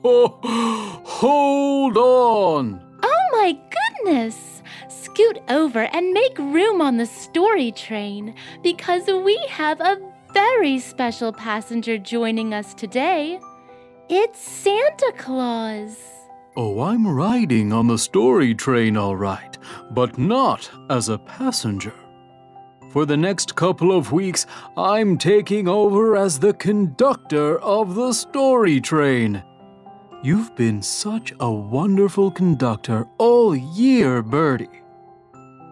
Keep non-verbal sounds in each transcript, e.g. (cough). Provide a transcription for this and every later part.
(gasps) Hold on! Oh my goodness! Scoot over and make room on the story train because we have a very special passenger joining us today. It's Santa Claus. Oh, I'm riding on the story train, all right, but not as a passenger. For the next couple of weeks, I'm taking over as the conductor of the story train. You've been such a wonderful conductor all year, Birdie.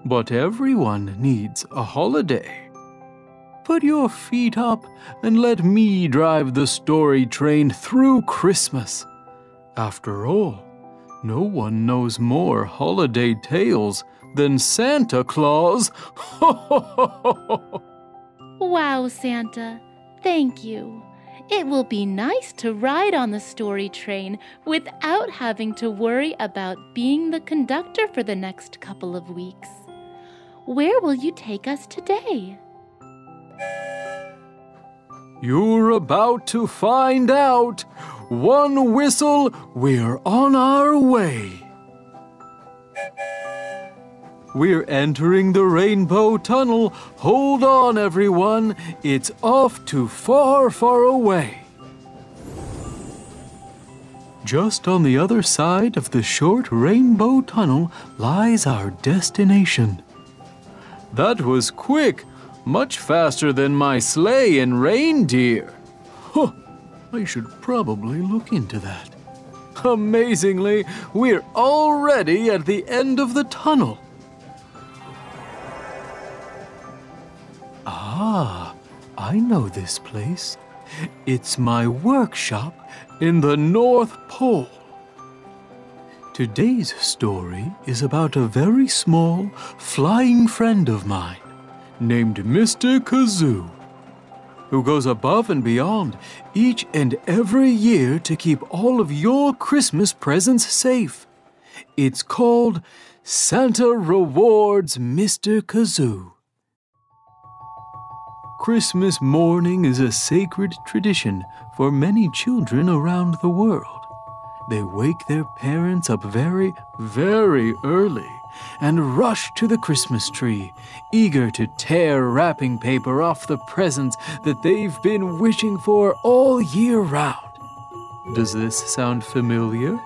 But everyone needs a holiday. Put your feet up and let me drive the story train through Christmas. After all, no one knows more holiday tales than Santa Claus. (laughs) Wow, Santa. Thank you. It will be nice to ride on the story train without having to worry about being the conductor for the next couple of weeks. Where will you take us today? You're about to find out. One whistle, we're on our way. We're entering the Rainbow Tunnel. Hold on, everyone. It's off to far, far away. Just on the other side of the short Rainbow Tunnel lies our destination. That was quick, much faster than my sleigh and reindeer. Huh, I should probably look into that. Amazingly, we're already at the end of the tunnel. Ah, I know this place. It's my workshop in the North Pole. Today's story is about a very small, flying friend of mine named Mr. Kazoo, who goes above and beyond each and every year to keep all of your Christmas presents safe. It's called Santa Rewards Mr. Kazoo. Christmas morning is a sacred tradition for many children around the world. They wake their parents up very, very early and rush to the Christmas tree, eager to tear wrapping paper off the presents that they've been wishing for all year round. Does this sound familiar?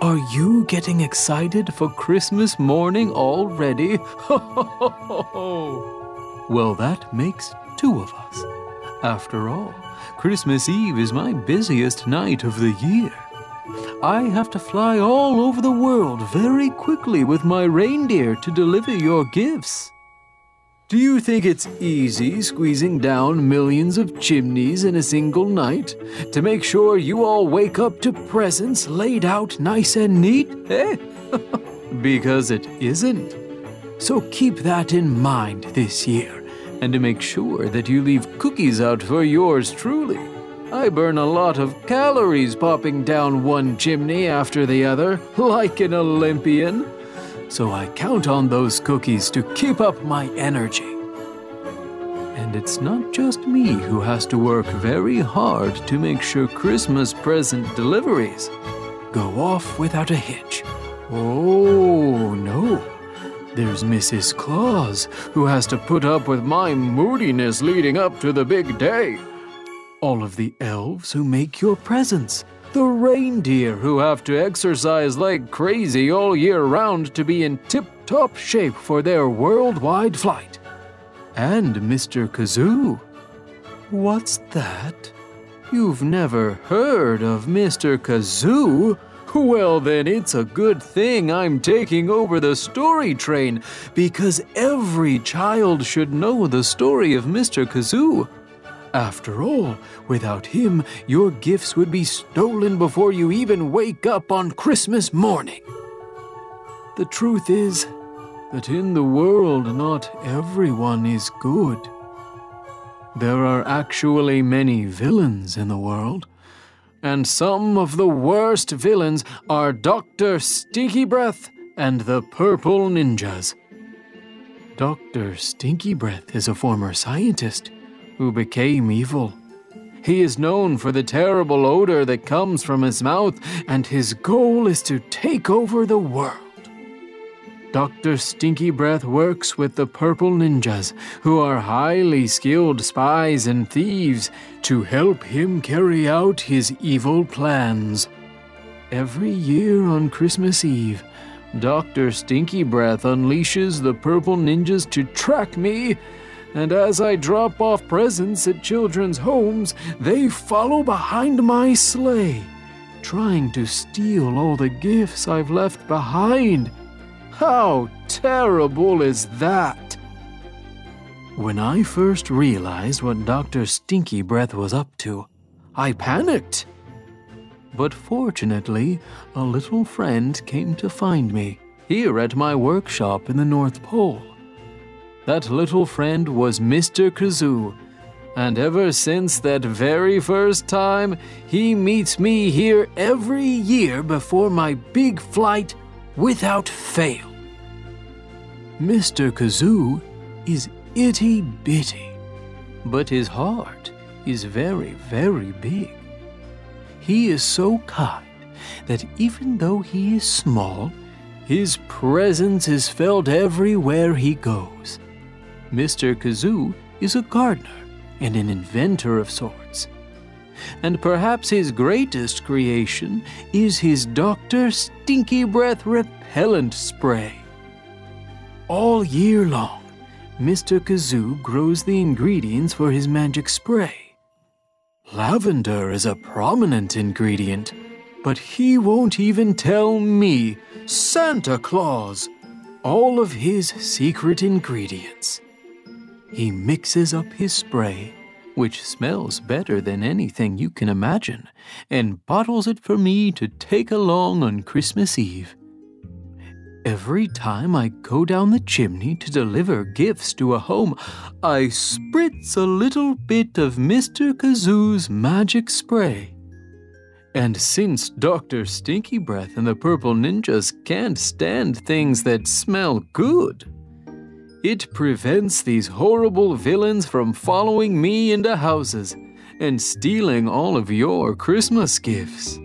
Are you getting excited for Christmas morning already? (laughs) well, that makes two of us. After all, Christmas Eve is my busiest night of the year. I have to fly all over the world very quickly with my reindeer to deliver your gifts. Do you think it's easy squeezing down millions of chimneys in a single night to make sure you all wake up to presents laid out nice and neat? Eh? (laughs) because it isn't. So keep that in mind this year and to make sure that you leave cookies out for yours truly. I burn a lot of calories popping down one chimney after the other, like an Olympian. So I count on those cookies to keep up my energy. And it's not just me who has to work very hard to make sure Christmas present deliveries go off without a hitch. Oh, no. There's Mrs. Claus, who has to put up with my moodiness leading up to the big day. All of the elves who make your presents. The reindeer who have to exercise like crazy all year round to be in tip top shape for their worldwide flight. And Mr. Kazoo. What's that? You've never heard of Mr. Kazoo? Well, then it's a good thing I'm taking over the story train because every child should know the story of Mr. Kazoo. After all, without him, your gifts would be stolen before you even wake up on Christmas morning. The truth is that in the world, not everyone is good. There are actually many villains in the world, and some of the worst villains are Dr. Stinky Breath and the Purple Ninjas. Dr. Stinky Breath is a former scientist who became evil. He is known for the terrible odor that comes from his mouth, and his goal is to take over the world. Dr. Stinky Breath works with the Purple Ninjas, who are highly skilled spies and thieves, to help him carry out his evil plans. Every year on Christmas Eve, Dr. Stinky Breath unleashes the Purple Ninjas to track me, and as I drop off presents at children's homes, they follow behind my sleigh, trying to steal all the gifts I've left behind. How terrible is that? When I first realized what Dr. Stinky Breath was up to, I panicked. But fortunately, a little friend came to find me here at my workshop in the North Pole. That little friend was Mr. Kazoo, and ever since that very first time, he meets me here every year before my big flight without fail. Mr. Kazoo is itty bitty, but his heart is very, very big. He is so kind that even though he is small, his presence is felt everywhere he goes. Mr. Kazoo is a gardener and an inventor of sorts. And perhaps his greatest creation is his Dr. Stinky Breath repellent spray. All year long, Mr. Kazoo grows the ingredients for his magic spray. Lavender is a prominent ingredient, but he won't even tell me, Santa Claus, all of his secret ingredients. He mixes up his spray, which smells better than anything you can imagine, and bottles it for me to take along on Christmas Eve. Every time I go down the chimney to deliver gifts to a home, I spritz a little bit of Mr. Kazoo's magic spray. And since Dr. Stinky Breath and the Purple Ninjas can't stand things that smell good, it prevents these horrible villains from following me into houses and stealing all of your Christmas gifts.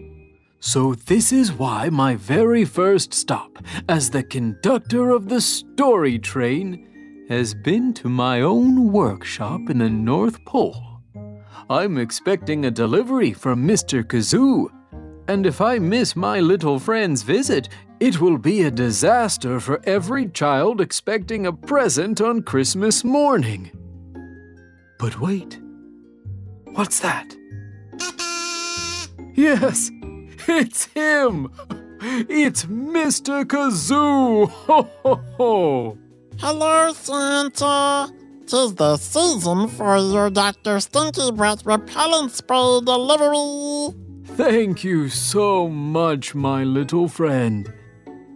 So, this is why my very first stop as the conductor of the story train has been to my own workshop in the North Pole. I'm expecting a delivery from Mr. Kazoo, and if I miss my little friend's visit, it will be a disaster for every child expecting a present on Christmas morning. But wait, what's that? (laughs) Yes, (laughs) it's him! It's Mr. Kazoo! Ho ho ho! Hello, Santa! Tis the season for your Dr. Stinky Breath repellent spray delivery! Thank you so much, my little friend.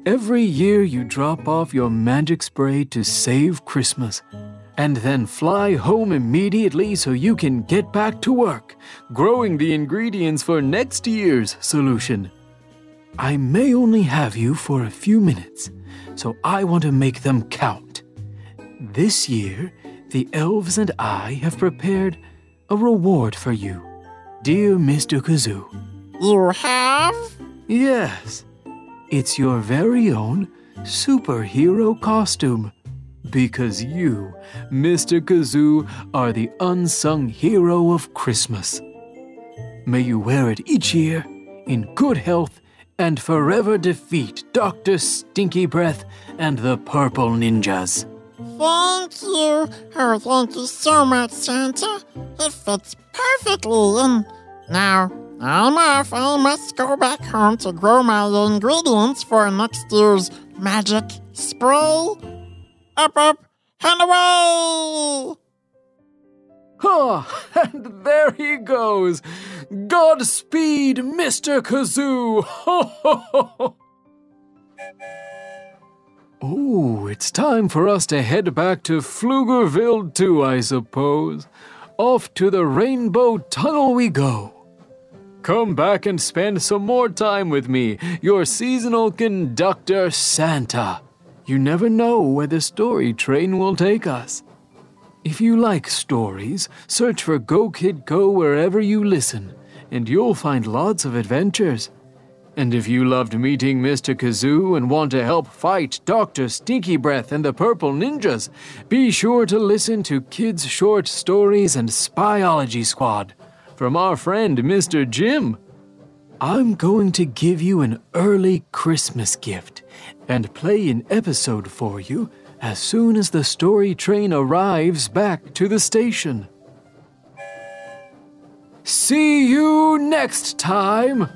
Every year you drop off your magic spray to save Christmas and then fly home immediately so you can get back to work, growing the ingredients for next year's solution. I may only have you for a few minutes, so I want to make them count. This year, the elves and I have prepared a reward for you, dear Mr. Kazoo. You have? Yes, it's your very own superhero costume. Because you, Mr. Kazoo, are the unsung hero of Christmas. May you wear it each year in good health and forever defeat Dr. Stinky Breath and the Purple Ninjas. Thank you. Oh, thank you so much, Santa. It fits perfectly. And now I'm off. I must go back home to grow my ingredients for next year's magic spray up, up, and away! Ha! And there he goes! Godspeed, Mr. Kazoo! Oh, it's time for us to head back to Pflugerville too, I suppose. Off to the Rainbow Tunnel we go. Come back and spend some more time with me, your seasonal conductor, Santa. You never know where the story train will take us. If you like stories, search for Go Kid Go wherever you listen, and you'll find lots of adventures. And if you loved meeting Mr. Kazoo and want to help fight Dr. Stinky Breath and the Purple Ninjas, be sure to listen to Kids Short Stories and Spyology Squad from our friend Mr. Jim. I'm going to give you an early Christmas gift and play an episode for you as soon as the story train arrives back to the station. See you next time!